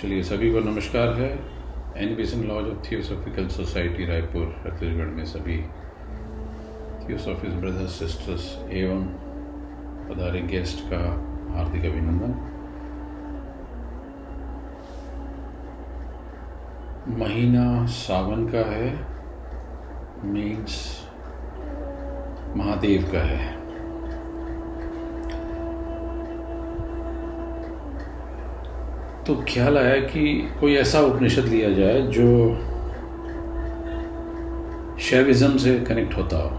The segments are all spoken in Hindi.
चलिए, सभी को नमस्कार है। Animation lodge of theosophical society Raipur, Chhattisgarh में सभी थियोसॉफिस ब्रदर्स सिस्टर्स एवं पधारे गेस्ट का हार्दिक अभिनंदन। महीना सावन का है मीन्स महादेव का है। तो ख्याल आया कि कोई ऐसा उपनिषद लिया जाए जो शैविज्म से कनेक्ट होता हो।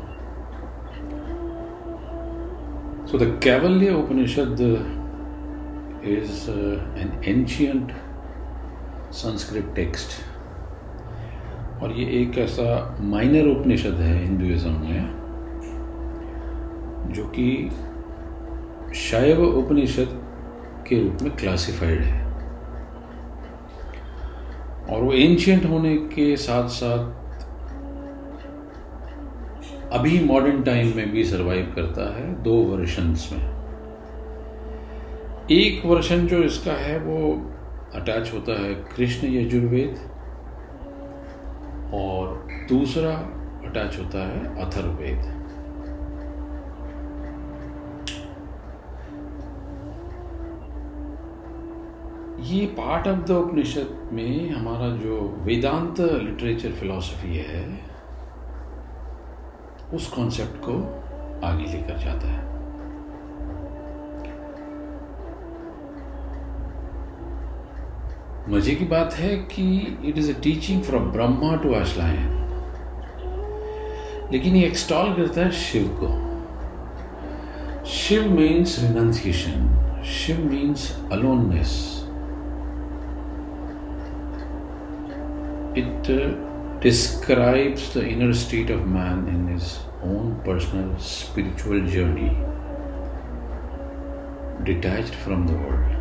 So the Kaivalya Upanishad is an ancient Sanskrit text और ये एक ऐसा माइनर उपनिषद है हिंदुइज्म में, जो कि शैव उपनिषद के रूप में क्लासिफाइड है। और वो एंशियंट होने के साथ साथ अभी मॉडर्न टाइम में भी सरवाइव करता है दो वर्शंस में। एक वर्षन जो इसका है, वो अटैच होता है कृष्ण यजुर्वेद और दूसरा अटैच होता है अथर्वेद ये पार्ट ऑफ़ द उपनिषद में हमारा जो वेदांत लिटरेचर फिलॉसफी है, उस कॉन्सेप्ट को आगे लेकर जाता है। मज़े की बात है कि it is a teaching from Brahma to Ashvalayana लेकिन ये एक्सटॉल करता है शिव को। Shiva means renunciation Shiva means aloneness it uh, describes the inner state of man in his own personal spiritual journey, detached from the world.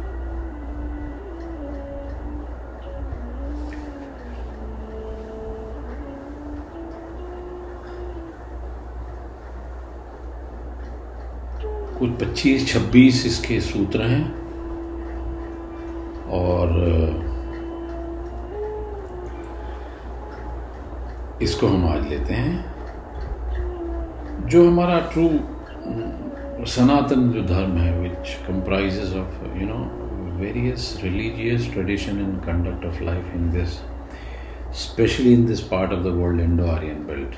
कुछ 25-26 इसके सूत्र हैं और इसको हम आज लेते हैं। जो हमारा ट्रू सनातन जो धर्म है which comprises of you know various religious tradition and conduct of life in this especially in this part of the world Indo Aryan belt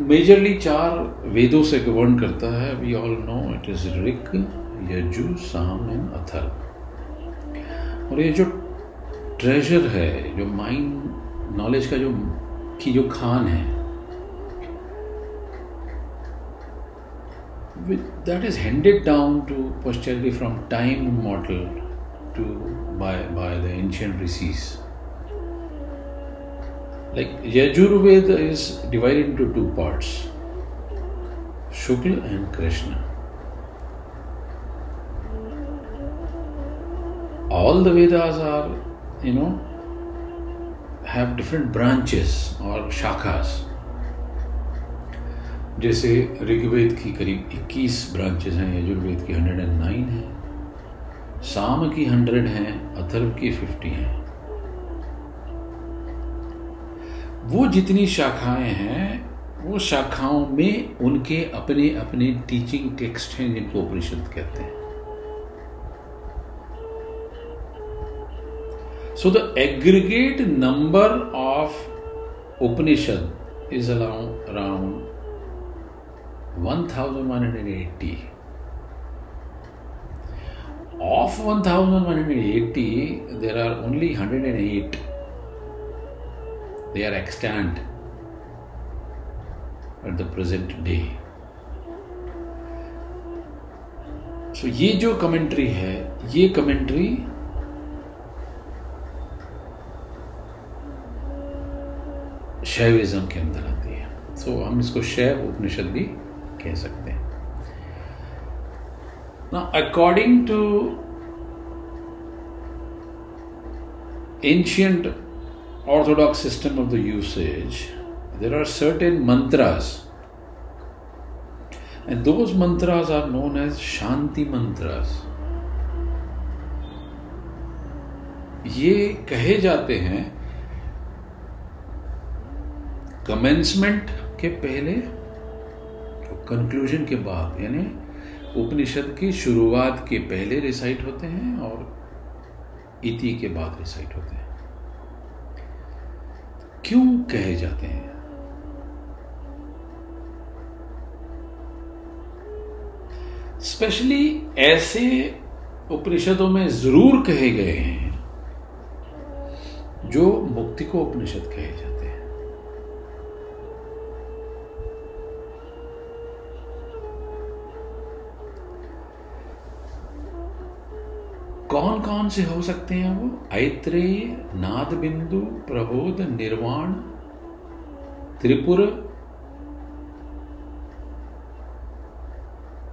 majorly चार वेदों से गवर्न करता है। We all know it is Rig, Yaju, Sama and Athar और ये जो ट्रेजर है, जो माइंड नॉलेज का जो, की जो खान है। That is handed down to posterity from time immemorial to by by the ancient rishis like Yajurveda is divided to two parts Shukla and Krishna all the Vedas are you know have different branches or shakhas. जैसे ऋग्वेद की करीब 21 ब्रांचेस हैं, यजुर्वेद की 109 हैं, साम की 100 हैं, अथर्व की 50 हैं। वो जितनी शाखाएँ हैं, वो शाखाओं में उनके अपने अपने टीचिंग टेक्स्ट हैं जिनको उपनिषद कहते हैं। So the aggregate number of Upanishad is around, around 1180. Of 1180, there are only 108. They are extant at the present day. So so, ये जो कमेंट्री है ये कमेंट्री शैविज्म के अंदर आती है। सो हम इसको शैव उपनिषद भी कह सकते हैं। ना according to ancient orthodox system of the usage there are certain mantras and those mantras are known as shanti mantras ये कहे जाते हैं कमेंसमेंट के पहले कंक्लूजन के बाद, यानी उपनिषद की शुरुआत के पहले रिसाइट होते हैं और इति के बाद रिसाइट होते हैं। क्यों कहे जाते हैं? स्पेशली ऐसे उपनिषदों में ज़रूर कहे गए हैं जो मुक्ति को उपनिषद कहे जाते हैं। से हो सकते हैं वो? ऐत्रेय नाद बिंदु प्रबोध निर्वाण त्रिपुर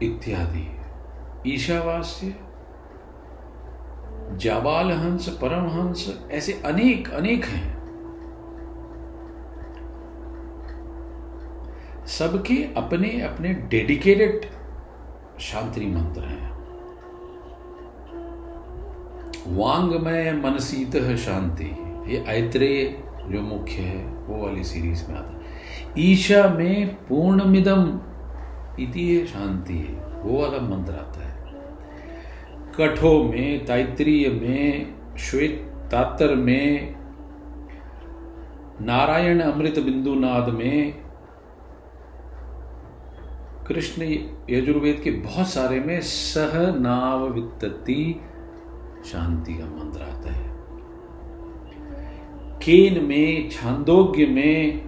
इत्यादि। ईशावास्य जाबाल हंस परमहंस, ऐसे अनेक अनेक हैं। सबके अपने अपने डेडिकेटेड शांति मंत्र हैं। वांग में मनसीत शांति। ये ऐत्रेय जो मुख्य है, वो वाली सीरीज़ में आता है। ईशा में पूर्णमिदम इति शांति है, वो वाला मंत्र आता है। कठो में, तैतरीय में, श्वेत तातर में, नारायण अमृत बिंदु नाद में, कृष्ण यजुर्वेद के बहुत सारे में सह नाव वित्तति शांति का मंत्र आता है। केन में, छांदोग्य में,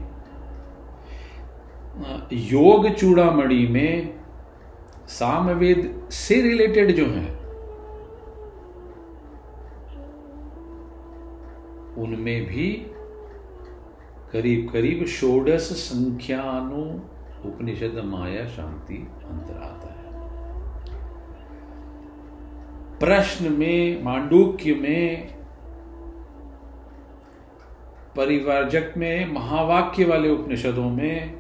योग चूड़ामणि में, सामवेद से रिलेटेड जो है, उनमें भी करीब करीब षोडश संख्यानु उपनिषद माया शांति अंतर आता है। प्रश्न में, मांडूक्य में, परिवारजक में, महावाक्य वाले उपनिषदों में,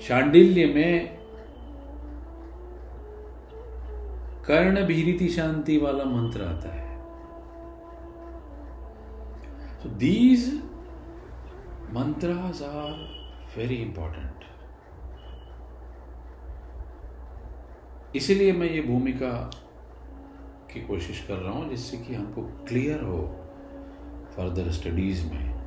शांडिल्य में कर्ण भीरिति शांति वाला मंत्र आता है these mantras are very important. इसीलिए मैं ये भूमिका की कोशिश कर रहा हूँ जिससे कि हमको क्लियर हो फर्दर स्टडीज़ में।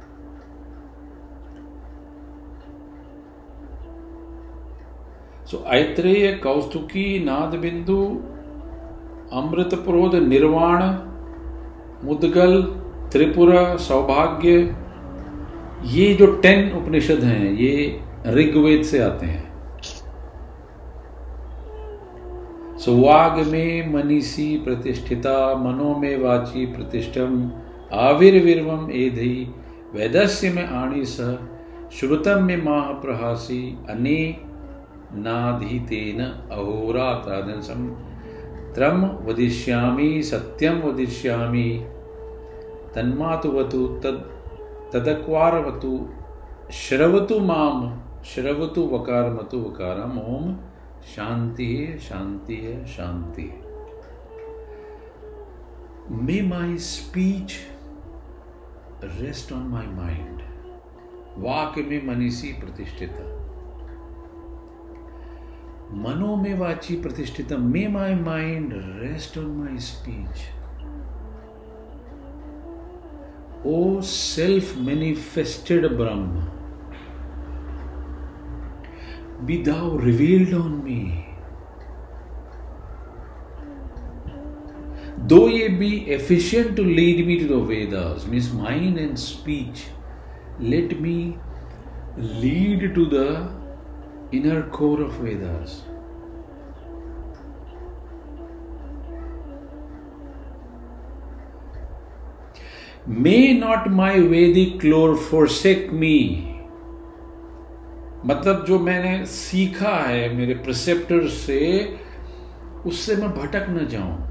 सो ऐत्रेय कौस्तुकी नाद बिंदु अमृत प्रोध निर्वाण मुदगल त्रिपुरा सौभाग्य ये जो टेन उपनिषद हैं, ये ऋग्वेद से आते हैं। सुवाग में मनीषी प्रतिष्ठिता मनो में वाची प्रतिष्ठम आविर्विर्वम एधि वैदस्य में आणी सह श्रुतम में माह प्रहासी अने नाधीतेन अहोरा त्रम वदिष्यामी सत्यम वदिष्यामी। तन्मातुवतु तद, तदक्वारवतु, श्रवतु माम, श्रवतु वकारमतु वकारम। ओम। शांति है शांति है शांति है। May my speech rest on my mind वाक्य में मनीषी प्रतिष्ठित मनो में वाची प्रतिष्ठित may my mind rest on my speech O self manifested Brahma, be thou revealed on me. Though ye be efficient to lead me to the Vedas, means mind and speech, let me lead to the inner core of Vedas. May not my Vedic lore forsake me मतलब जो मैंने सीखा है मेरे प्रिसेप्टर से, उससे मैं भटक न जाऊँ।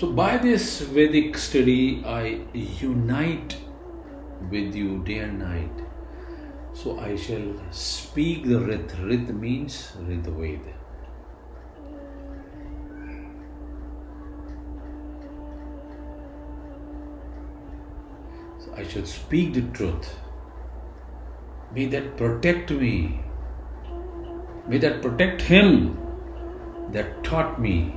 So by this Vedic study I unite with you day and night so I shall speak the rita rita means rita Veda I should speak the truth. May that protect me. May that protect him that taught me.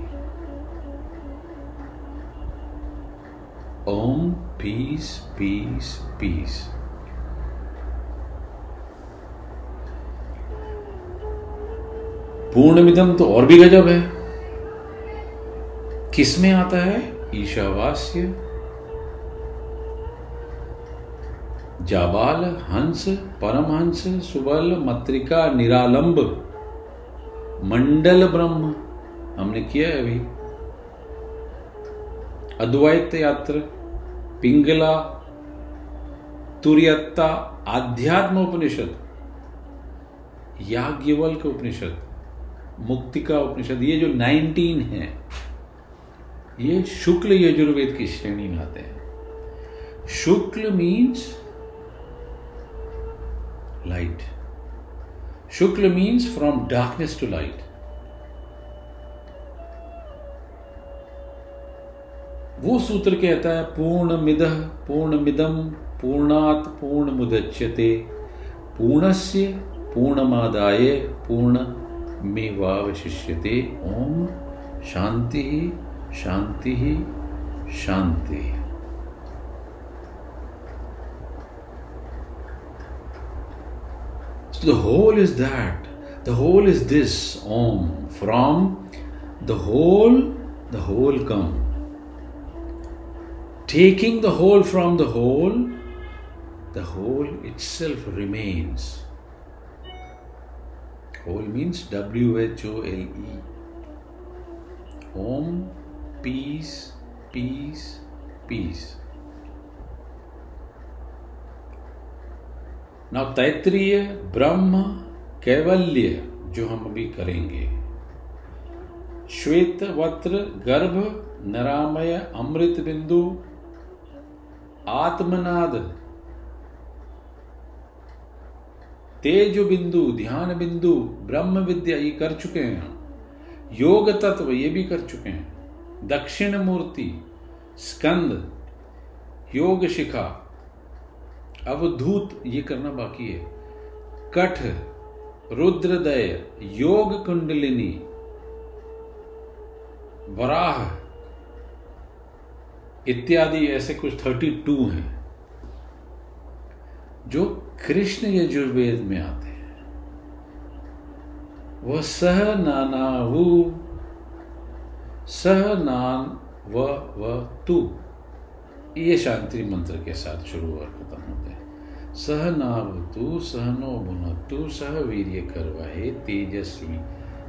Om, peace, peace, peace. पूर्णमिदम तो और भी गजब है किसमें आता है ईशावास्य जाबाल, हंस, परमहंस, सुबल, मत्रिका, निरालंब, मंडल ब्रह्म, हमने किया है अभी। अद्वैत यात्र, पिंगला, तुरियत्ता आध्यात्म उपनिषद याज्ञवल्क उपनिषद, मुक्तिका उपनिषद, ये जो 19 है, ये शुक्ल यजुर्वेद की श्रेणी में आते हैं। Shukla means light. Shukla means from darkness to light. वो सूत्र कहता है पूर्ण मिद पूर्ण मिदम पूर्णात पूर्ण मुदच्यते पूर्णस्य पूर्णमादाय पूर्ण मेवावशिष्यते ओम शांति शांति शांति The whole is that. The whole is this Om. From the whole, the whole come. Taking the whole from the whole, the whole itself remains. Whole means W H O L E. Om, peace, peace, peace. ना तैतरीय, ब्रह्म, कैवल्य जो हम अभी करेंगे। श्वेत वत्र गर्भ, नरामय, अमृत बिंदु, आत्मनाद, तेज बिंदु, ध्यान बिंदु, ब्रह्म विद्या, ये कर चुके हैं योग तत्व, ये भी कर चुके हैं। दक्षिण मूर्ति, स्कंद, योग शिखा अवधूत ये करना बाकी है। कठ, रुद्रदय, योग कुंडलिनी, वराह इत्यादि ऐसे कुछ थर्टी टू हैं, जो कृष्ण यजुर्वेद में आते हैं। वह सह नानावु सह नान व व तू। ये शांति मंत्र के साथ शुरू और खत्म होते हैं। सह नावतु सहनो भुनतु सह वीर्य करवाहे तेजस्वी।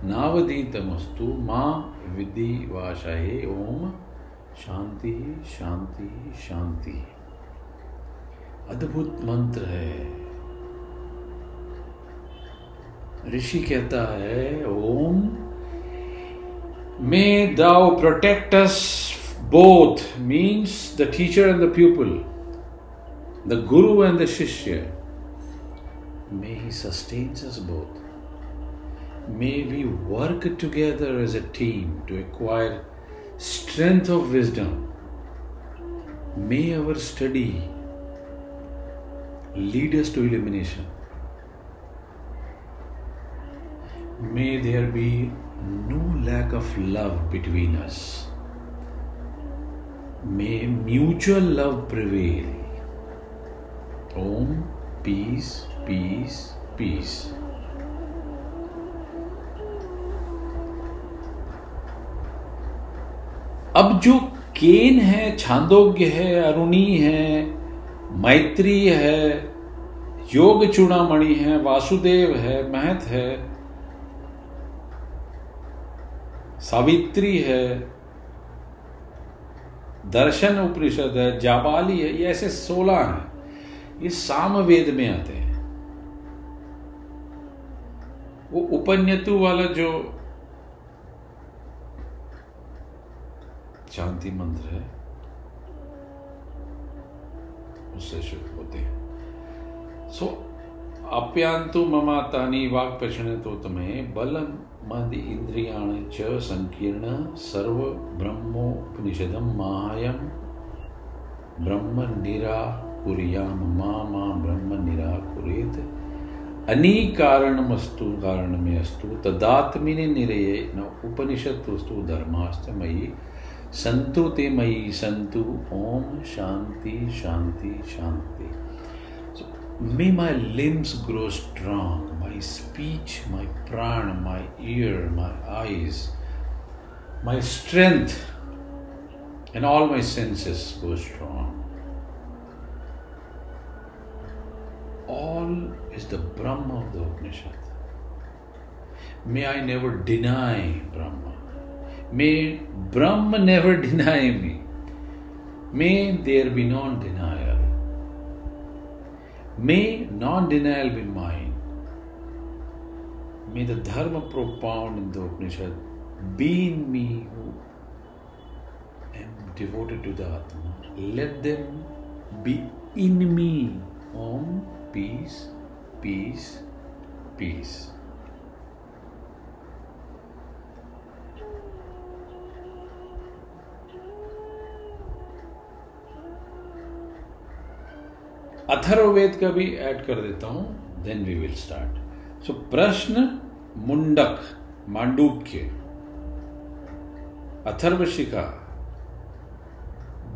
नावधीतमस्तु माँ विधि वाशाहे ओम शांति शांति शांति। अद्भुत मंत्र है। ऋषि कहता है Om may thou protect us Both means the teacher and the pupil, the guru and the shishya. May he sustains us both. May we work together as a team to acquire strength of wisdom. May our study lead us to illumination. May there be no lack of love between us. May mutual love prevail. Om, peace, peace, peace. अब जो केन है छांदोग्य है अरुणी है मैत्री है योग चूड़ामणि है वासुदेव है महत है सावित्री है दर्शन उपनिषद है जाबाली है ये ऐसे सोलह हैं ये सामवेद में आते हैं। वो उपन्यतु वाला जो शांति मंत्र है, उससे शुरू होते हैं। सो अप्यांतु ममातानी प्रश्न तो तुम्हें बलम मद इंद्रियाण च संकीर्ण सर्व ब्रह्मोपनिषदम मायम ब्रह्म निरा कुरियाम मा मा ब्रह्म निराकुरेत। अनी कारण मस्तु कारण में अस्तु। तदात्मिने निरये, न उपनिषद तुस्तु धर्मास्त मयि संतु ते मयि संतु ओम शांति शांति शांति। May my limbs grow strong my speech my prana my ear my eyes my strength and all my senses grow strong All is the Brahma of the Upanishad. May I never deny Brahma. May Brahma never deny me. May there be non denial. May non denial be mine. May the Dharma propounded in the Upanishad be in me who am devoted to the Atma. Let them be in me. Om, peace, peace, peace. Atharvaveda का भी ऐड कर देता हूँ then we will start so Prashna Mundaka Mandukya Atharvashikha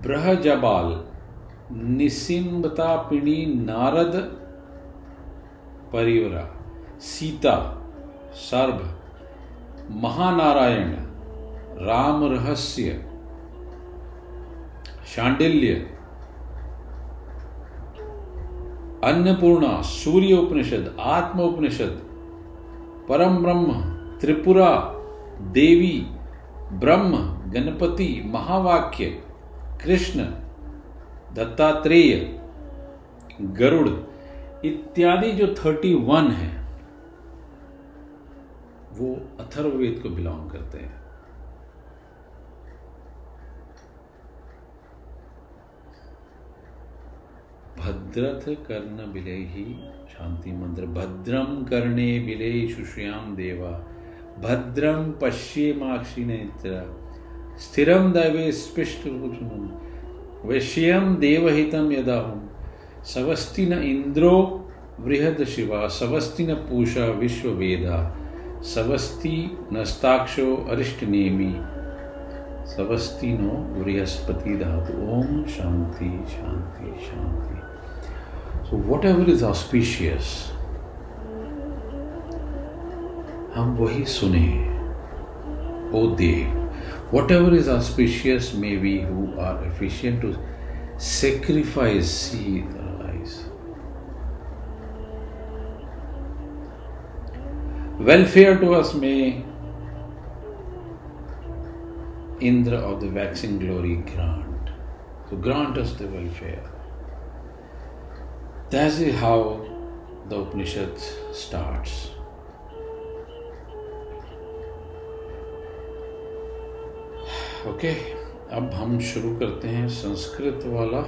Brihajjabala निसिम्बता पिणी नारद परिवरा, सीता सर्भ महानारायण, राम रहस्य, शांडिल्य, अन्नपूर्णा, सूर्य उपनिषद, आत्म उपनिषद, परम ब्रह्म, त्रिपुरा, देवी, ब्रह्म, गणपति, महावाक्य, कृष्ण, दत्तात्रेय, गरुड़ इत्यादि जो थर्टी वन है, वो अथर्ववेद को बिलोंग करते हैं। भद्रथ कर्ण बिले ही शांति मंत्र। भद्रम कर्णे बिले सुश्याम देवा। भद्रम पश्येमाक्षी नेत्र। स्थिरम दैवे स्पृष्ट वैश्यम देवहितम यदा हूँ सवस्ति न इंद्रो बृहद शिवा सवस्ति न पूषा विश्व वेदा सवस्ति नस्ताक्षो अरिष्ट नेमी सवस्ति नो बृहस्पति धातु। ओम शांति शांति शांति। So whatever is auspicious हम वही सुने। O deva whatever is auspicious may we who are efficient to sacrifice see welfare to us may Indra of the waxing glory grant to grant us the welfare that is how the Upanishad start okay अब हम शुरू करते हैं संस्कृत वाला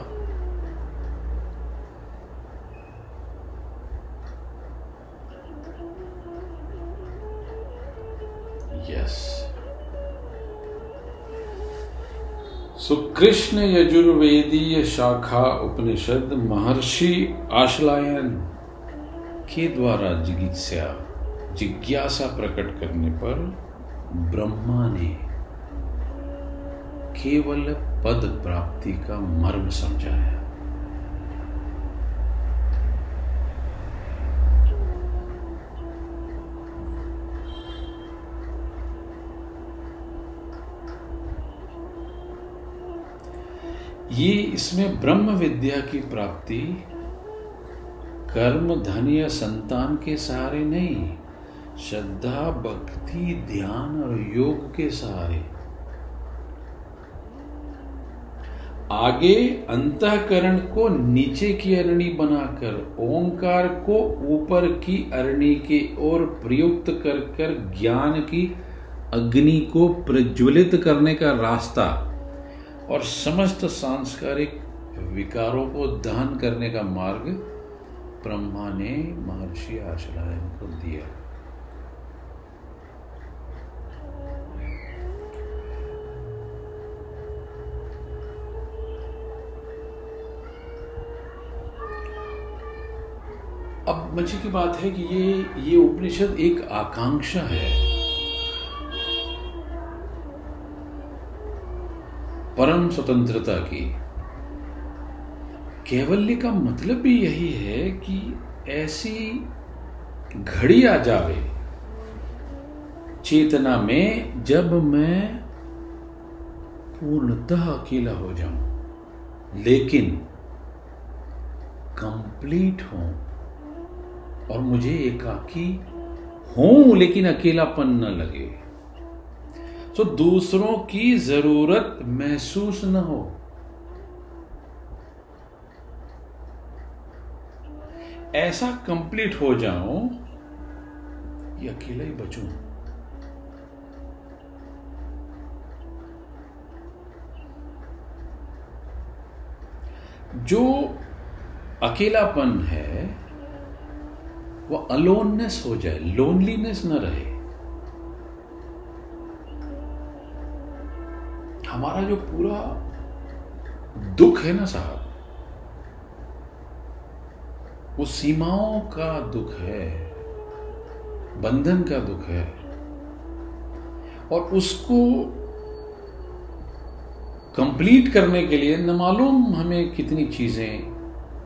सुकृष्ण यजुर्वेदीय शाखा उपनिषद महर्षि आशलायन के द्वारा जिज्ञासा जिज्ञासा प्रकट करने पर ब्रह्मा ने केवल पद प्राप्ति का मर्म समझाया। ये इसमें ब्रह्म विद्या की प्राप्ति कर्म, धन या संतान के सहारे नहीं, श्रद्धा, भक्ति, ध्यान और योग के सहारे। आगे अंतकरण को नीचे की अरणी बनाकर, ओंकार को ऊपर की अरणी के ओर प्रयुक्त कर कर ज्ञान की अग्नि को प्रज्वलित करने का रास्ता और समस्त सांस्कारिक विकारों को दहन करने का मार्ग ब्रह्मा ने महर्षि आश्रयन को दिया। अब मज़े की बात है कि ये ये उपनिषद एक आकांक्षा है। परम स्वतंत्रता की। कैवल्य का मतलब भी यही है कि ऐसी घड़ी आ जावे। चेतना में जब मैं पूर्णतः अकेला हो जाऊँ, लेकिन कंप्लीट हूँ, और मुझे एकाकी हूँ, लेकिन अकेलापन न लगे। तो दूसरों की ज़रूरत महसूस न हो। ऐसा कंप्लीट हो जाऊँ कि अकेला ही बचूं। जो अकेलापन है, वो अलोननेस हो जाए लोनलीनेस न रहे। हमारा जो पूरा दुख है ना साहब, वो सीमाओं का दुख है, बंधन का दुख है, और उसको कंप्लीट करने के लिए न मालूम हमें कितनी चीज़ें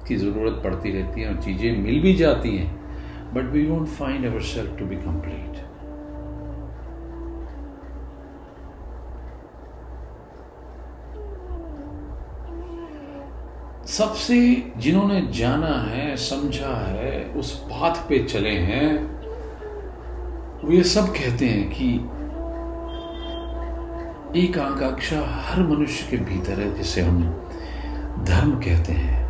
की ज़रूरत पड़ती रहती है और चीज़ें मिल भी जाती हैं but we won't find our self to be complete सबसे जिन्होंने जाना है, समझा है, उस पाथ पे चले हैं, वो ये सब कहते हैं कि एक आकांक्षा हर मनुष्य के भीतर है, जिसे हम धर्म कहते हैं।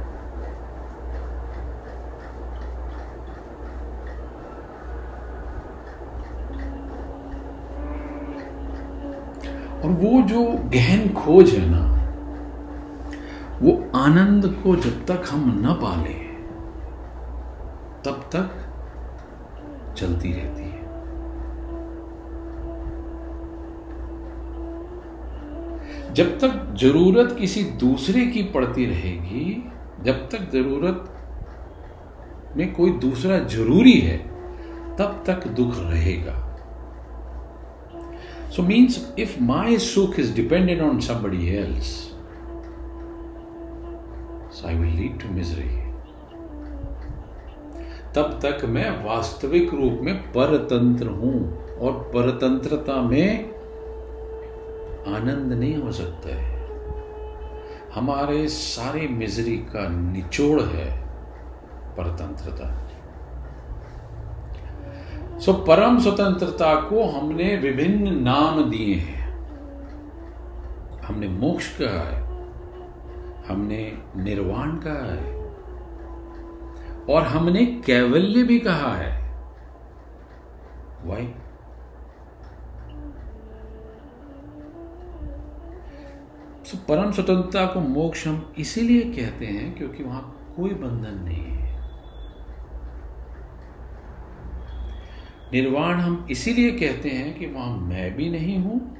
और वो जो गहन खोज है ना वो आनंद को जब तक हम न पाले, तब तक चलती रहती है। जब तक ज़रूरत किसी दूसरे की पड़ती रहेगी, जब तक ज़रूरत में कोई दूसरा ज़रूरी है, तब तक दुख रहेगा। सो means if my sukh is dependent on somebody else so I will lead to misery तब तक मैं वास्तविक रूप में परतंत्र हूँ और परतंत्रता में आनंद नहीं हो सकता है। हमारे सारे मिजरी का निचोड़ है परतंत्रता। सो परम स्वतंत्रता को हमने विभिन्न नाम दिए हैं। हमने मोक्ष कहा है। हमने निर्वाण कहा है। और हमने कैवल्य भी कहा है। वाई परम स्वतंत्रता को मोक्ष हम इसीलिए कहते हैं क्योंकि वहाँ कोई बंधन नहीं है। निर्वाण हम इसीलिए कहते हैं कि वहाँ मैं भी नहीं हूँ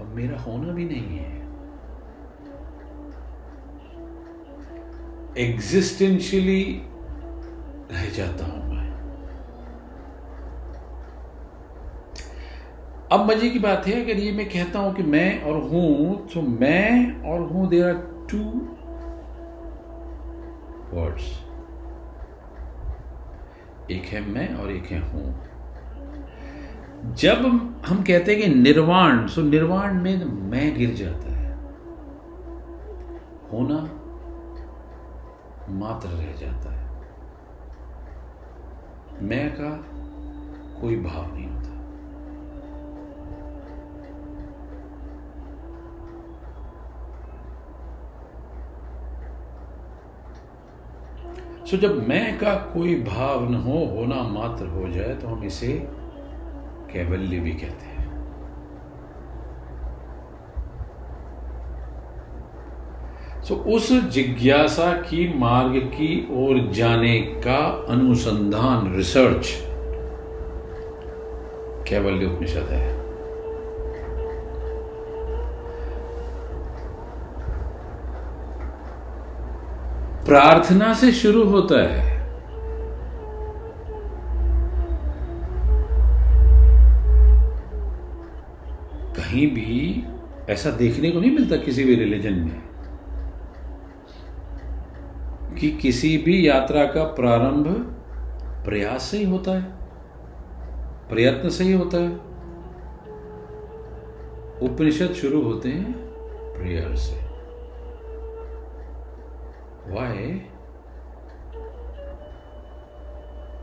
और मेरा होना भी नहीं है। एग्जिस्टेंशियली रह जाता हूँ मैं। अब मज़े की बात है, अगर ये मैं कहता हूँ कि मैं और हूँ तो मैं और हूँ देर आर टू वर्ड्स एक है मैं और एक है हूँ। जब हम कहते हैं कि निर्वाण सो निर्वाण में मैं गिर जाता है। होना मात्र रह जाता है। मैं का कोई भाव नहीं होता। सो जब मैं का कोई भाव न हो, होना मात्र हो जाए तो हम इसे कैवल्य भी कहते हैं। So, उस जिज्ञासा की मार्ग की ओर जाने का अनुसंधान रिसर्च कैवल्य उपनिषद है। प्रार्थना से शुरू होता है। कहीं भी ऐसा देखने को नहीं मिलता किसी भी रिलीजन में कि किसी भी यात्रा का प्रारंभ प्रयास से ही होता है, प्रयत्न से ही होता है। उपनिषद शुरू होते हैं प्रेयर से। वाय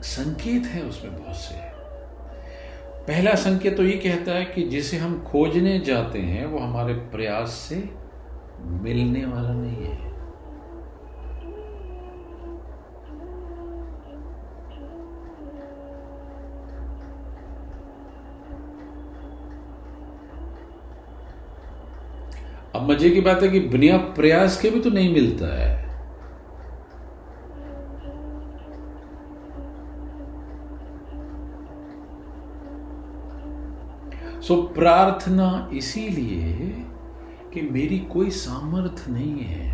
संकेत है उसमें बहुत से। पहला संकेत तो ये कहता है कि जिसे हम खोजने जाते हैं, वो हमारे प्रयास से मिलने वाला नहीं है। अब मज़े की बात है कि बिना प्रयास के भी तो नहीं मिलता है। सो प्रार्थना इसीलिए कि मेरी कोई सामर्थ्य नहीं है।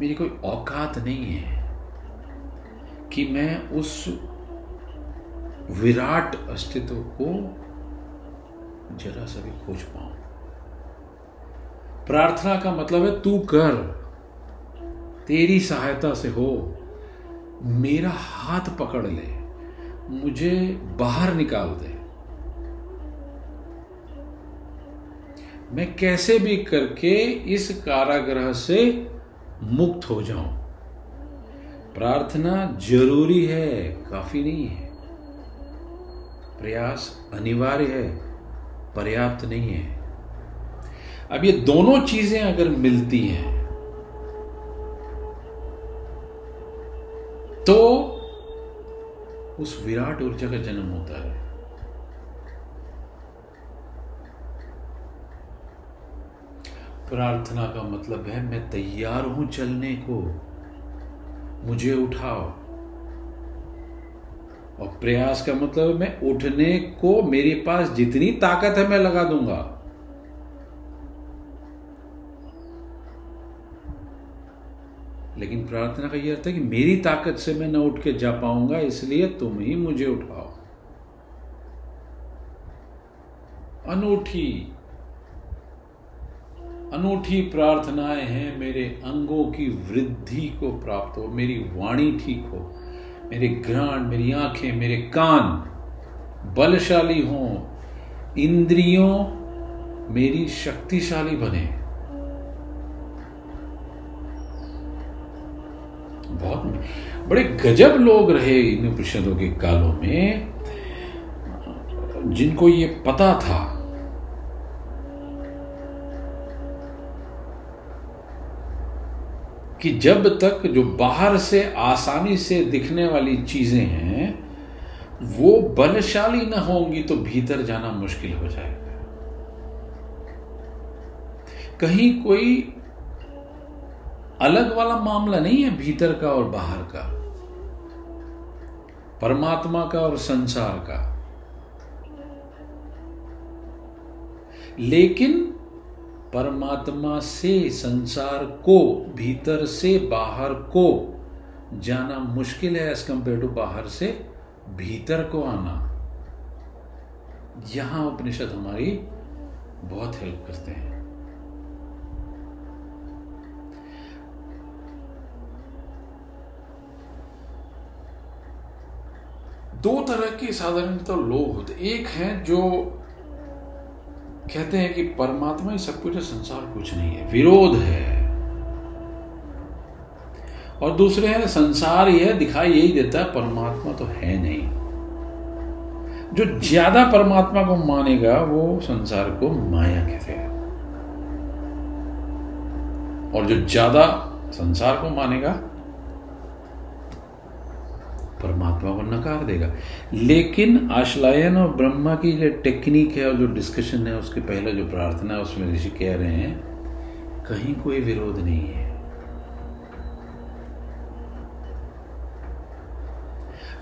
मेरी कोई औकात नहीं है कि मैं उस विराट अस्तित्व को जरा सा भी खोज पाऊँ। प्रार्थना का मतलब है तू कर, तेरी सहायता से हो, मेरा हाथ पकड़ ले, मुझे बाहर निकाल दे। मैं कैसे भी करके इस कारागृह से मुक्त हो जाऊँ? प्रार्थना ज़रूरी है, काफ़ी नहीं है। प्रयास अनिवार्य है, पर्याप्त नहीं है। अब ये दोनों चीज़ें अगर मिलती हैं तो उस विराट ऊर्जा का जन्म होता है। प्रार्थना का मतलब है, मैं तैयार हूँ चलने को। मुझे उठाओ। और प्रयास का मतलब है, मैं उठने को मेरे पास जितनी ताकत है, मैं लगा दूँगा। लेकिन प्रार्थना का यह अर्थ है कि मेरी ताकत से मैं न उठ के जा पाऊँगा, इसलिए तुम ही मुझे उठाओ। अनूठी अनूठी प्रार्थनाएँ हैं, मेरे अंगों की वृद्धि को प्राप्त हो, मेरी वाणी ठीक हो, मेरे घ्राण मेरी आँखें, मेरे कान बलशाली हों, इंद्रियों मेरी शक्तिशाली बने। बहुत बड़े गजब लोग रहे इन उपनिषदों के कालों में, जिनको ये पता था कि जब तक जो बाहर से, आसानी से दिखने वाली चीज़ें हैं, वो बलशाली ना होंगी तो भीतर जाना मुश्किल हो जाएगा। कहीं कोई अलग वाला मामला नहीं है भीतर का और बाहर का। परमात्मा का और संसार का। लेकिन परमात्मा से संसार को, भीतर से बाहर को जाना मुश्किल है एज कंपेयर टू बाहर से भीतर को आना। यहाँ उपनिषद हमारी बहुत हेल्प करते हैं। दो तरह के साधारण तो लोग होते एक हैं जो कहते हैं कि परमात्मा ही सब कुछ है, संसार कुछ नहीं है। विरोध है। और दूसरे हैं, संसार यह दिखाई यही देता है, परमात्मा तो है नहीं। जो ज़्यादा परमात्मा को मानेगा, वो संसार को माया कहते हैं। और जो ज़्यादा संसार को मानेगा परमात्मा को नकार देगा। लेकिन आश्लायन और ब्रह्मा की जो टेक्निक है और जो डिस्कशन है, उसके पहले जो प्रार्थना है, उसमें ऋषि कह रहे हैं, कहीं कोई विरोध नहीं है।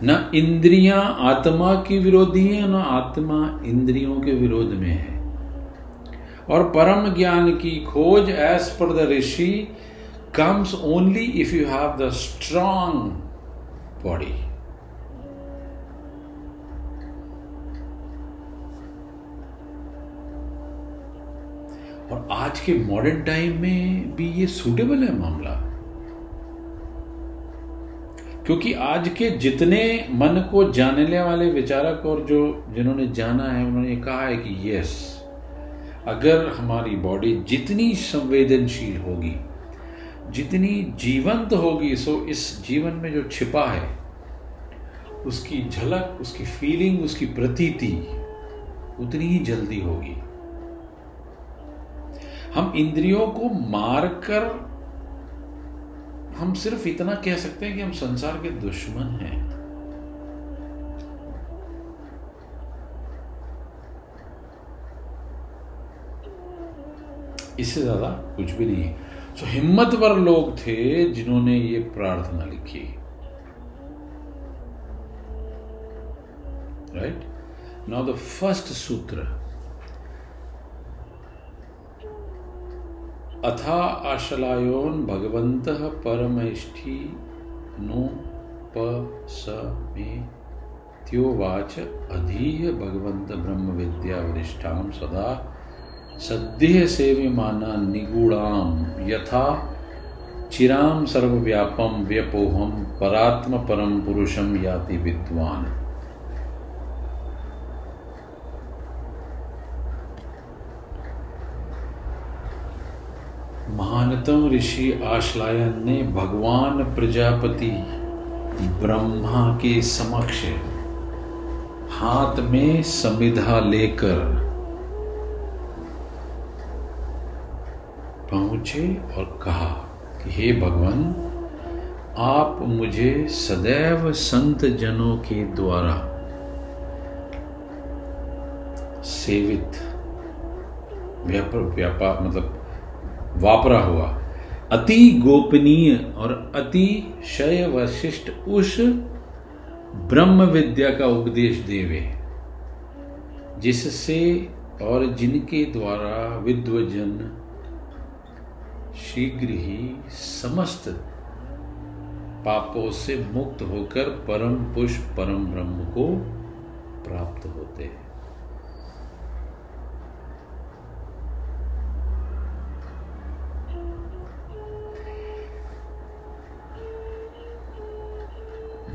न इंद्रियाँ आत्मा की विरोधी है, न आत्मा इंद्रियों के विरोध में है। और परम ज्ञान की खोज as per the rishi comes only if you have the strong body. और आज के मॉडर्न टाइम में भी ये सूटेबल है मामला। क्योंकि आज के जितने मन को जानने वाले विचारक और जो, जिन्होंने जाना है, उन्होंने कहा है कि यस अगर हमारी बॉडी जितनी संवेदनशील होगी, जितनी जीवंत होगी सो इस जीवन में जो छिपा है, उसकी झलक, उसकी फीलिंग उसकी प्रतीति, उतनी ही जल्दी होगी। हम इंद्रियों को मारकर हम सिर्फ़ इतना कह सकते हैं कि हम संसार के दुश्मन हैं। इससे ज़्यादा कुछ भी नहीं है। सो so, हिम्मतवर लोग थे जिन्होंने ये प्रार्थना लिखी। राइट नाउ द फ़र्स्ट सूत्र अथा आशलायोन भगवंत परमेष्ठी नो प स मे। त्योवाच अधीय भगवंत ब्रह्म विद्या वरिष्ठाम सदा सद्य सेव्यमाना निगूढ़ाम यथा चिराम सर्वव्यापम व्यपोहम परात्म परम पुरुषम याति विद्वान। महानतम ऋषि आश्लायन ने भगवान प्रजापति ब्रह्मा के समक्ष हाथ में संविधा लेकर पहुँचे और कहा कि हे भगवान, आप मुझे सदैव संत जनों के द्वारा सेवित व्यापार व्यापार मतलब वापरा हुआ। अति गोपनीय और अति शय वशिष्ठ उस ब्रह्म विद्या का उपदेश देवे, जिससे और जिनके द्वारा विद्वजन शीघ्र ही समस्त पापों से मुक्त होकर परम पुष्प परम ब्रह्म को प्राप्त होते हैं।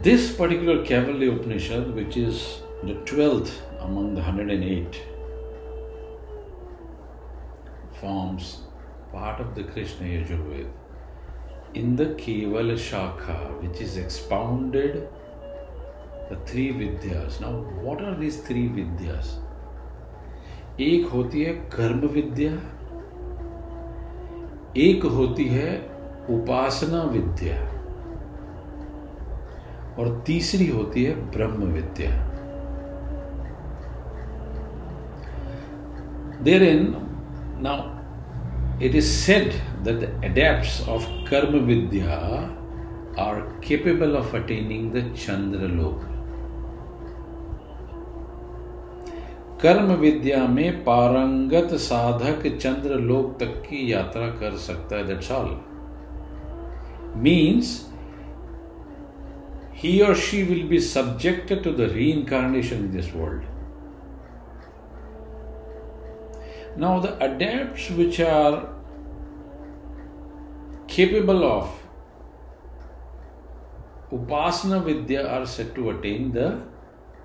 This particular Kaivalya Upanishad, which is the 12th among the 108, forms part of the Krishna Yajurveda. In the Kevala Shakha, which is expounded the three vidyas. Now, what are these three vidyas? एक होती है कर्म विद्या एक होती है उपासना विद्या और तीसरी होती है ब्रह्म विद्या there in now it is said that the of karma vidya are capable of attaining the Chandra loka karma vidya में पारंगत साधक चंद्र लोक तक की यात्रा कर सकता है that's all means he or she will be subjected to the reincarnation in this world. Now, the adepts which are capable of Upasana Vidya are said to attain the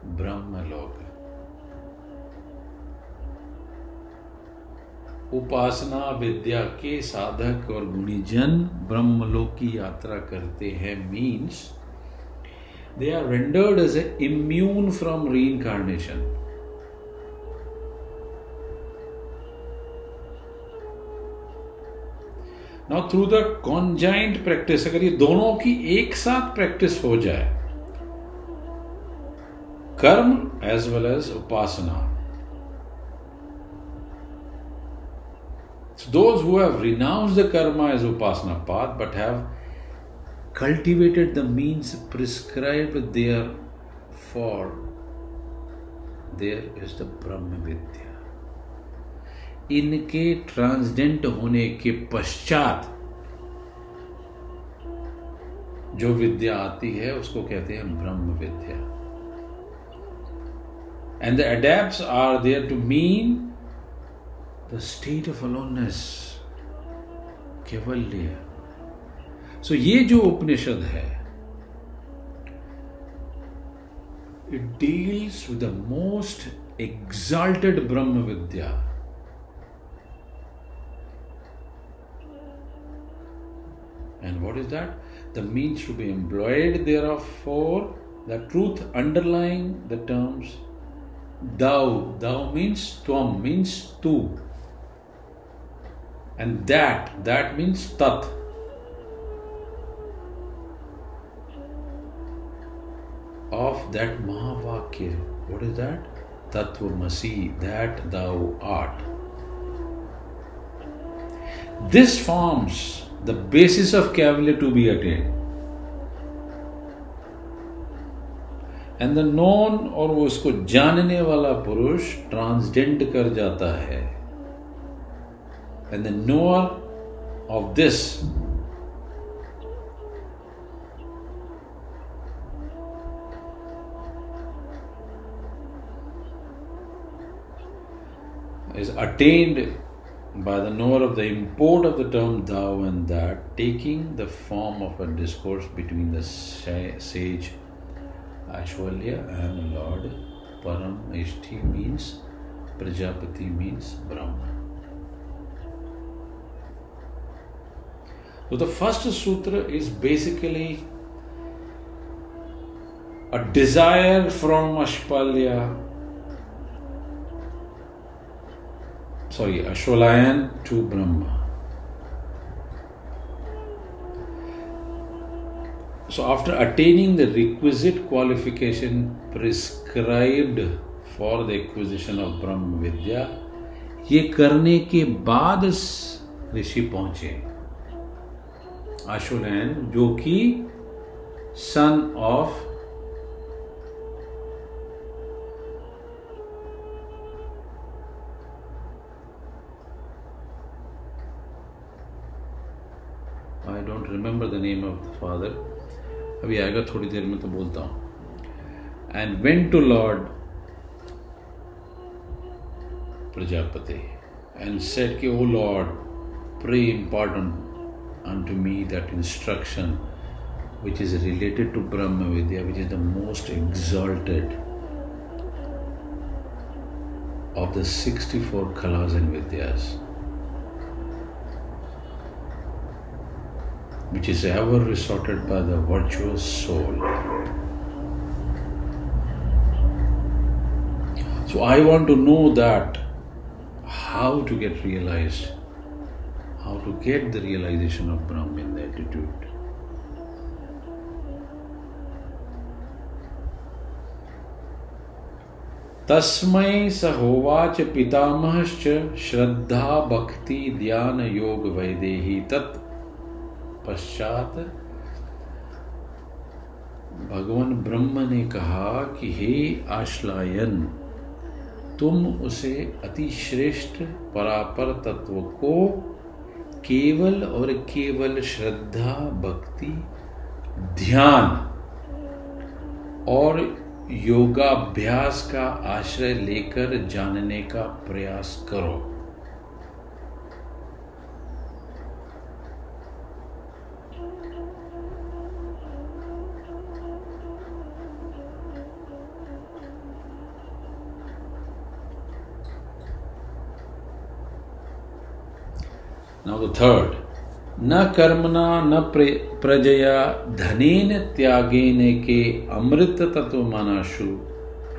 Brahma Loka. उपासना विद्या के साधक और गुणीजन ब्रह्मलोक की यात्रा करते हैं means rendered as a immune from reincarnation now through the conjoint practice अगर ये दोनों की एक साथ प्रैक्टिस हो जाए, karma as well as upasana, So those who have renounced the karma as upasana path but have cultivated the means prescribed there for, there is the Brahma Vidya. इनके ट्रांसडेंट होने के पश्चात जो विद्या आती है उसको कहते हैं ब्रह्म vidya. And the adept are there to mean the state of aloneness kaivalya. सो ये जो उपनिषद है it deals with the most exalted Brahma Vidya. And what is that? The means to be employed thereof for the truth underlying the terms thou. Thou means tvam, means tu. And that, that means tat. Of that mahavakya what is that tattvam asi that thou art this forms the basis of kaivalya to be attain and the non और वो उसको जानने वाला पुरुष ट्रांसजेंड कर जाता है. And the knower of this is attained by the knower of the import of the term thou and that, taking the form of a discourse between the sage Ashwalya and Lord Param Ishti means Prajapati means Brahma. So the first sutra is basically a desire from Ashpalya sorry, Ashwalayan to Brahma. So, after attaining the requisite qualification prescribed for the acquisition of Brahma Vidya, ये करने के बाद ऋषि पहुँचे अशोलैन जो कि son of I don't remember the father अभी आएगा, थोड़ी देर में तो बोलता हूँ। And went to lord Prajapati and said के O lord pray important and to me that instruction which is related to Brahma vidya which is the most exalted of the sixty four kalas and vidyas which is ever resorted by the virtuous soul. So I want to know that how to get realized, how to get the realization of Brahman attitude. तस्मै स होवाच पितामहश्च श्रद्धा भक्ति ध्यान योग वैदेही तत् पश्चात भगवान ब्रह्म ने कहा कि हे आश्लायन, तुम उसे अति श्रेष्ठ परापर तत्व को केवल और केवल श्रद्धा, भक्ति, ध्यान और योगाभ्यास का आश्रय लेकर जानने का प्रयास करो। The third, न कर्मणा न प्रजया धनेन त्यागेन के अमृत तत्व मनाशु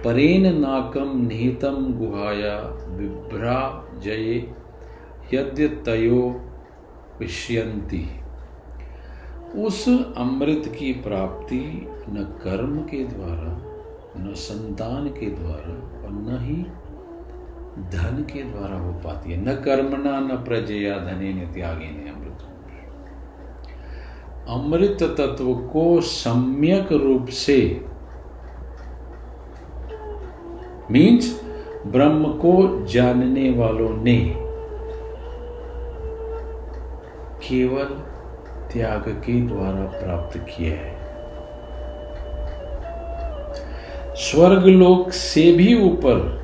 परेन नाकम निहितम गुहाया विभ्रा जये यद्य तयो विष्यंती उस अमृत की प्राप्ति न कर्म के द्वारा न संतान के द्वारा और न ही धन के द्वारा हो पाती है। न कर्मणा, न प्रजया, धने, न त्यागे, ने अमृत। अमृत तत्व को सम्यक रूप से मीन्स ब्रह्म को जानने वालों ने केवल त्याग के द्वारा प्राप्त किया है। स्वर्गलोक से भी ऊपर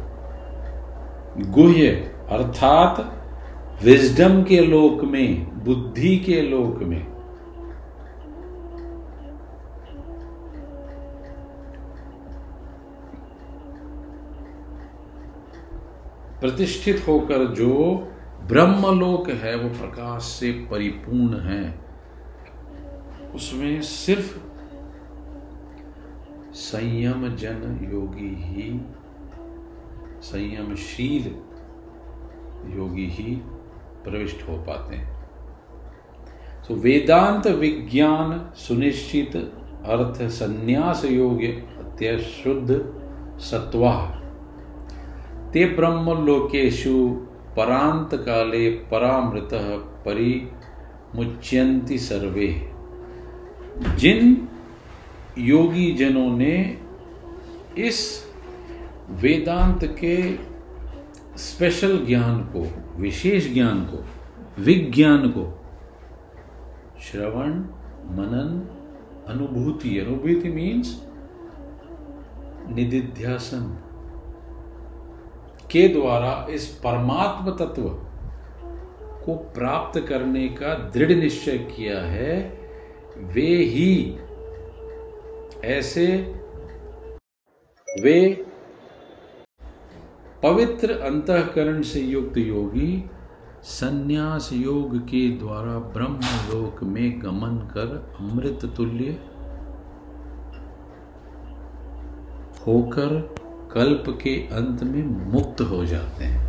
गुह्य, अर्थात विजडम के लोक में, बुद्धि के लोक में। प्रतिष्ठित होकर जो ब्रह्मलोक है, वो प्रकाश से परिपूर्ण है। उसमें सिर्फ़ संयम जन योगी ही संयमशील योगी ही प्रविष्ट हो पाते हैं। तो वेदांत विज्ञान सुनिश्चित, अर्थ संन्यास योग्य अत्यशुद्ध सत्वा। ते ब्रह्म लोकेशु परांत काले परामृत परिमुच्यंति सर्वे। जिन योगी जनों ने इस वेदांत के स्पेशल ज्ञान को, विशेष ज्ञान को, विज्ञान को, श्रवण, मनन, अनुभूति अनुभूति मीन्स निधिध्यासन के द्वारा इस परमात्म तत्व को प्राप्त करने का दृढ़ निश्चय किया है, वे ही ऐसे, वे पवित्र अंतकरण से युक्त योगी संन्यास योग के द्वारा ब्रह्म लोक में गमन कर अमृत तुल्य होकर कल्प के अंत में मुक्त हो जाते हैं।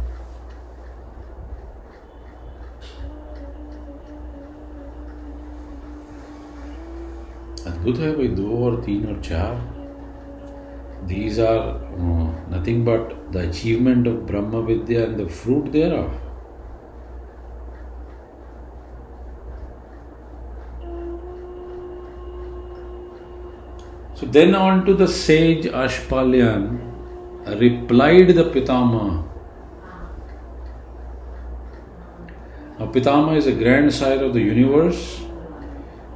अद्भुत है भाई, दो और तीन और चार। these are uh, nothing but the achievement of Brahma Vidya and the fruit thereof. So then on to the sage Ashpalyan replied the Pitama. Now Pitama is a grand sire of the universe,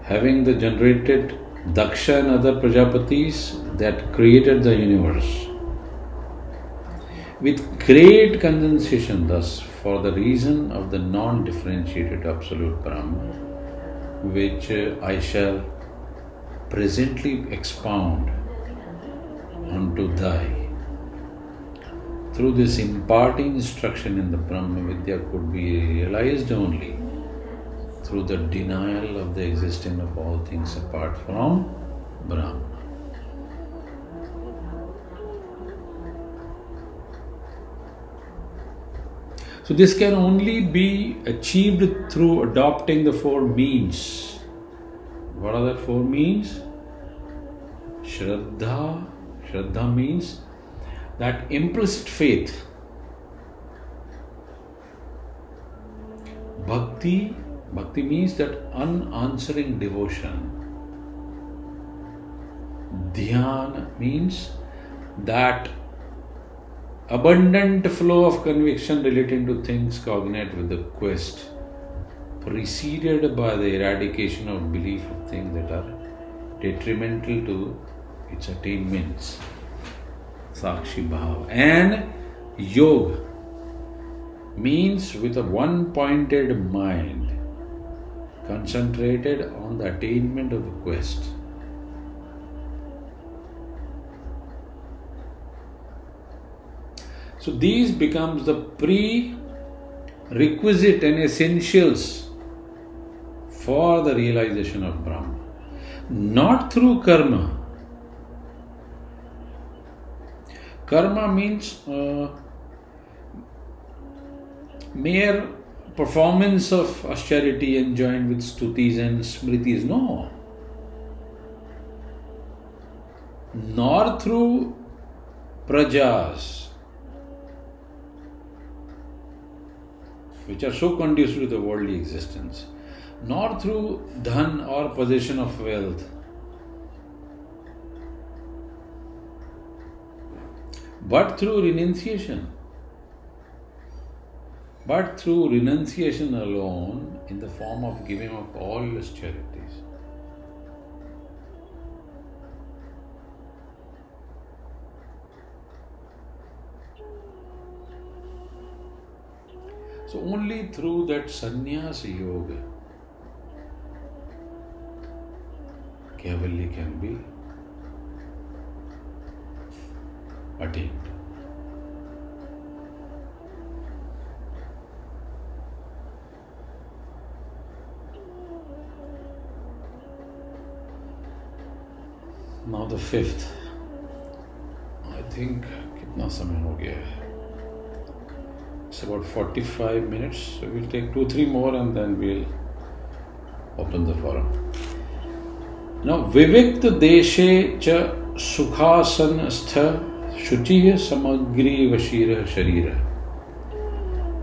having the generated Daksha and other Prajapatis that created the universe. With great condensation, thus, for the reason of the non differentiated Absolute Brahman, which uh, I shall presently expound unto thy through this imparting instruction in the Brahma Vidya could be realized only through the denial of the existence of all things apart from Brahma. So, this can only be achieved through adopting the four means. What are the four means? Shraddha. Shraddha means that implicit faith, bhakti, bhakti means that unanswering devotion. Dhyana means that abundant flow of conviction relating to things cognate with the quest, preceded by the eradication of belief of things that are detrimental to its attainments. Sakshi Bhav. And yoga means with a one pointed mind, concentrated on the attainment of the quest. So these becomes the prerequisite and essentials for the realization of Brahma. Not through karma, Karma means uh, mere performance of austerity and joined with stutis and smritis. No. Nor through prajas, which are so conducive to the worldly existence, nor through dhan or possession of wealth but through renunciation. but through renunciation alone in the form of giving up all his charities. So, only through that sannyas yoga, Kaivalya can be attained. Now the fifth. I think कितना समय हो गया है It's about 45 minutes. So we'll take two, three more and then we'll open the forum. Now, विविक्त देशे च सुखासनस्थ शुचिः समग्री वशीर शरीर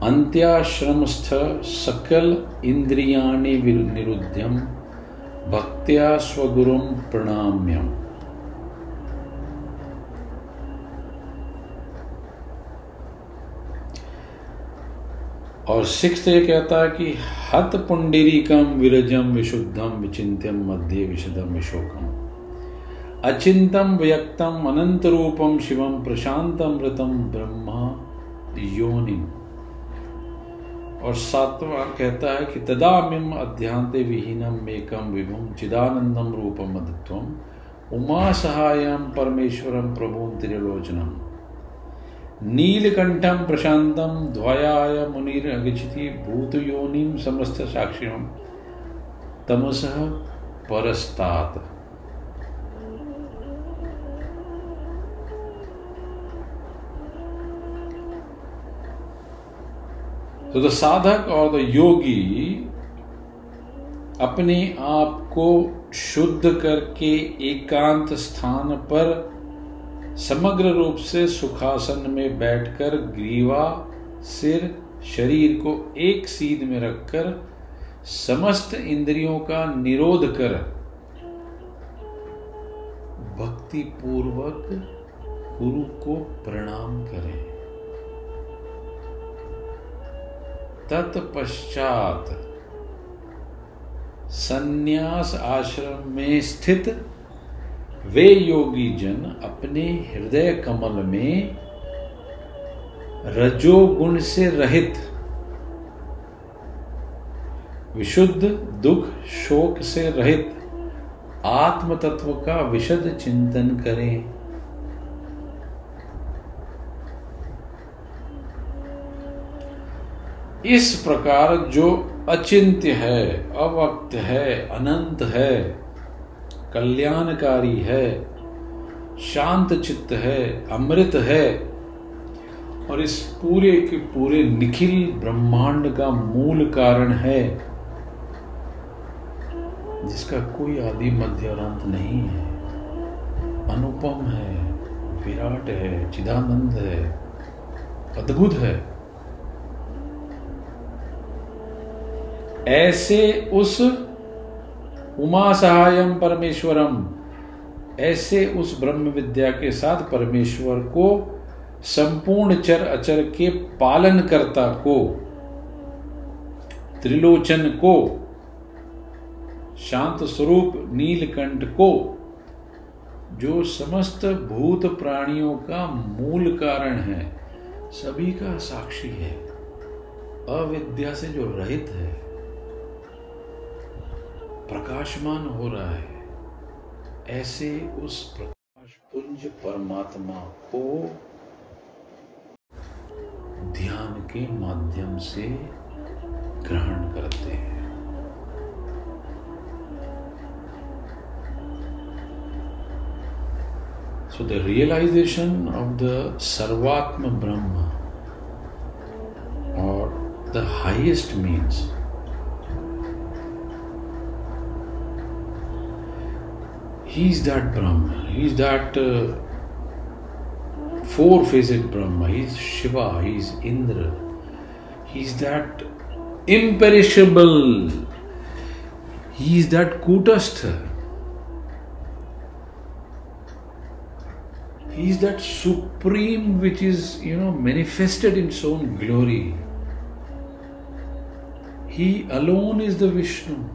अंत्याश्रमस्थ सकल इंद्रियाणि निरुद्ध्यम भक्त्या स्वगुरुम प्रणाम्यम और सिक्स ये कहता है कि हत पुंडरीकम विरजम विशुद्धम विचिंत्यम मध्य विशदम विशोकम। अचिंतम व्यक्तम अनंत रूपम शिवम प्रशांतम ऋतम ब्रह्मा योनिम। और सातवा कहता है कि तदामिम अध्यांते विहीनम एकम विभुम चिदानंदम रूपम अद्वम उमा सहायम परमेश्वरम प्रभुम त्रिलोचनम। नीलकंठम प्रशांतम द्वयाय मुनिर भूत योनिम समस्त साक्षिम तमस परस्तात। तो द साधक और द योगी अपने आप को शुद्ध करके एकांत स्थान पर समग्र रूप से सुखासन में बैठकर ग्रीवा सिर शरीर को एक सीध में रखकर समस्त इंद्रियों का निरोध कर भक्ति पूर्वक गुरु को प्रणाम करें। तत्पश्चात सन्यास आश्रम में स्थित वे योगी जन अपने हृदय कमल में रजोगुण से रहित, विशुद्ध दुख शोक से रहित आत्म तत्व का विशद चिंतन करें। इस प्रकार जो अचिंत्य है अवक्त है, अनंत है कल्याणकारी है, शांत चित्त है, अमृत है। और इस पूरे के पूरे निखिल ब्रह्मांड का मूल कारण है, जिसका कोई आदि मध्य और अंत नहीं है। अनुपम है, विराट है, चिदानंद है, अद्भुत है। ऐसे उस उमा सहायम परमेश्वरम ऐसे उस ब्रह्म विद्या के साथ परमेश्वर को संपूर्ण चर अचर के पालन करता को, त्रिलोचन को, शांत स्वरूप नीलकंठ को, जो समस्त भूत प्राणियों का मूल कारण है, सभी का साक्षी है। अविद्या से जो रहित है। प्रकाशमान हो रहा है ऐसे उस प्रकाश पुंज परमात्मा को ध्यान के माध्यम से ग्रहण करते हैं So the realization of the Sarvatma Brahma or the highest means He's that Brahma. He's that uh, four-faced Brahma. He's Shiva. He's Indra. He's that imperishable. He's that Kutastha. He's that supreme which is, you know, manifested in its own glory. He alone is the Vishnu.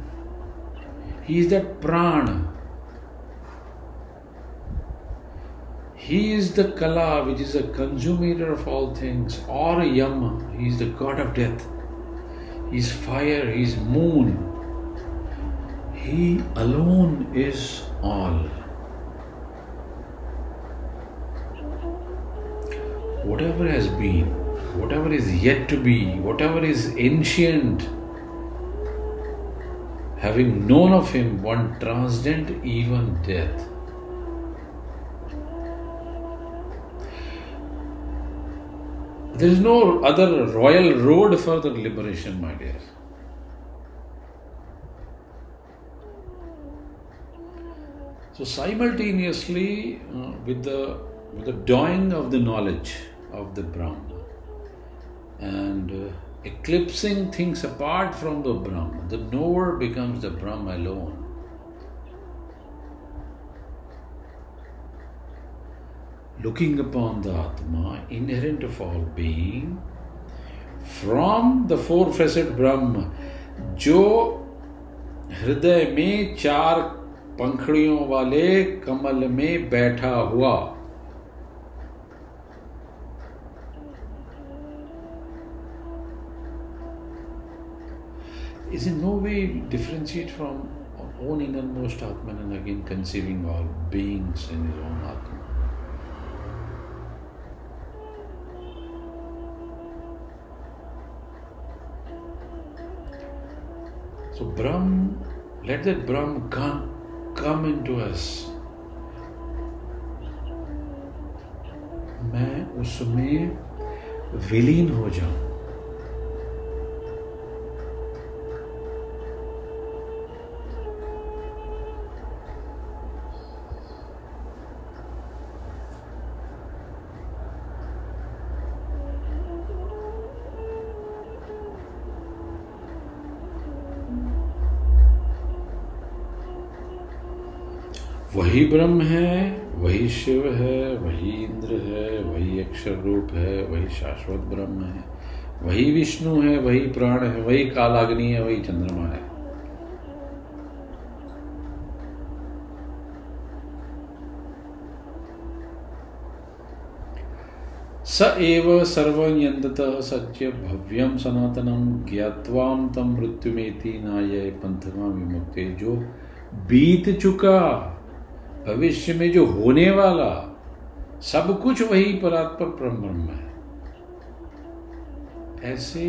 He is that prana. He is the Kala, which is a consumator of all things, or a Yama. He is the god of death. He is fire, he is moon. He alone is all. Whatever has been, whatever is yet to be, whatever is ancient, having known of him, one transcend even death. There is no other royal road for the liberation, my dear. So simultaneously, uh, with the with the dawning of the knowledge of the Brahma and uh, eclipsing things apart from the Brahma, the knower becomes the Brahma alone. looking upon the Atma, inherent of all being, from the four facet Brahma, जो हृदय में चार पंखड़ियों वाले कमल में बैठा हुआ is in no way differentiate from own innermost Atman and again conceiving all beings in his own Atman. So Brahm, let that Brahm come, come into us. मैं उसमें विलीन हो जाऊँ वही ब्रह्म है, वही शिव है, वही इंद्र है, वही अक्षर रूप है, वही शाश्वत ब्रह्म है। वही विष्णु है, वही प्राण है, वही कालाग्नि है, वही चंद्रमा है। स एव सर्वयंत सत्य भव्यम सनातनम ज्ञावाम तम मृत्युमेति नाय पंथगा विमुक्ते। जो बीत चुका भविष्य में जो होने वाला सब कुछ वही परात्पर ब्रह्म है। ऐसे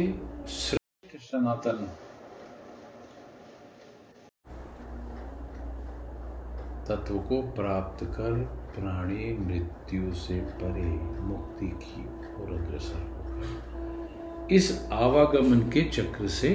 श्रेष्ठ सनातन तत्व को प्राप्त कर प्राणी मृत्यु से परे मुक्ति की ओर अग्रसर होकर इस आवागमन के चक्र से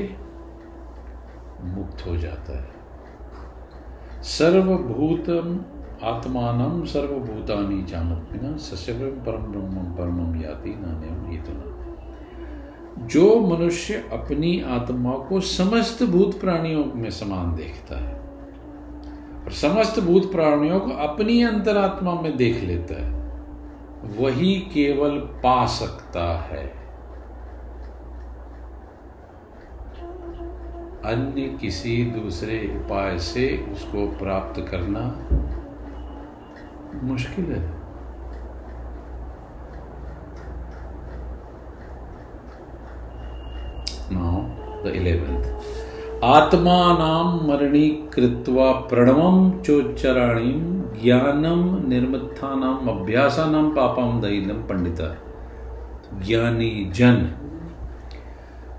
मुक्त हो जाता है। सर्वभूतम आत्मान सर्वभूतानि चामत्मिना सस्यम परम ब्रह्म, परम याति नान्यम हेतुना। जो मनुष्य अपनी आत्मा को समस्त भूत प्राणियों में समान देखता है, और समस्त भूत प्राणियों को अपनी अंतरात्मा में देख लेता है, वही केवल पा सकता है। अन्य किसी दूसरे उपाय से उसको प्राप्त करना मुश्किल है। नाउ द इलेवेंथ आत्मा नाम मरणी कृत्वा प्रणवम चोच्चराणी ज्ञानम निर्मत्था नाम अभ्यासा नाम पापम दईनम पंडिता। ज्ञानी जन।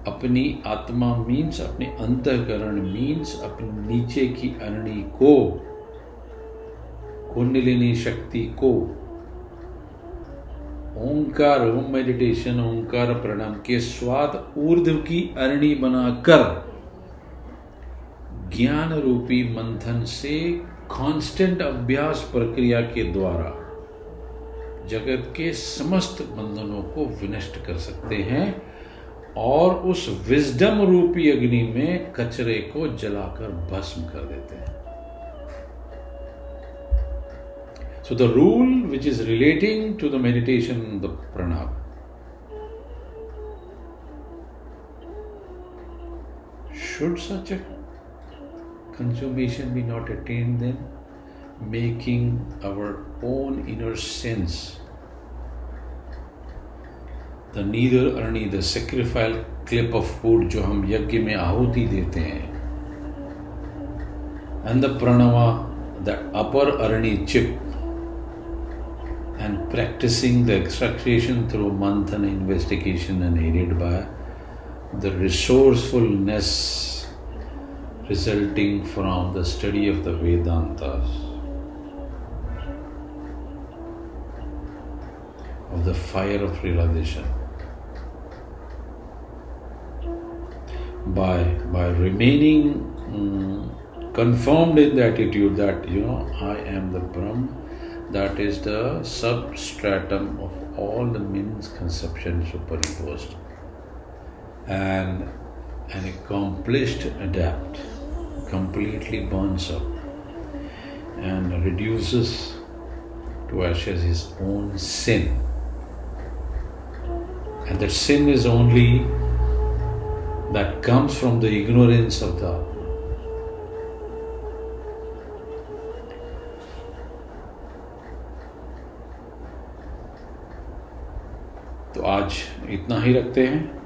अपनी आत्मा मीन्स अपने अंतकरण मीन्स अपने नीचे की अरणी को कुंडलिनी शक्ति को ओंकार ओम मेडिटेशन ओंकार प्रणाम के स्वाद ऊर्ध्व की अरणी बनाकर ज्ञान रूपी मंथन से कांस्टेंट अभ्यास प्रक्रिया के द्वारा जगत के समस्त बंधनों को विनष्ट कर सकते हैं और उस विजडम रूपी अग्नि में कचरे को जलाकर भस्म कर देते हैं। So, the rule which is relating to the meditation, the pranab. should such a consummation be not attained then? Making our own inner sense the neither arni, the sacrificial clip of food जो हम यज्ञ में आहुति देते हैं and the pranava, the upper arni chip and practicing the extraction through manthan investigation and aided by the resourcefulness resulting from the study of the Vedantas, of the fire of realization. By, by remaining um, confirmed in the attitude that, you know, I am the Brahma, that is the substratum of all the means conception superimposed and an accomplished adept completely burns up and reduces to ashes his own sin. And that sin is only that comes from the ignorance of the तो आज इतना ही रखते हैं।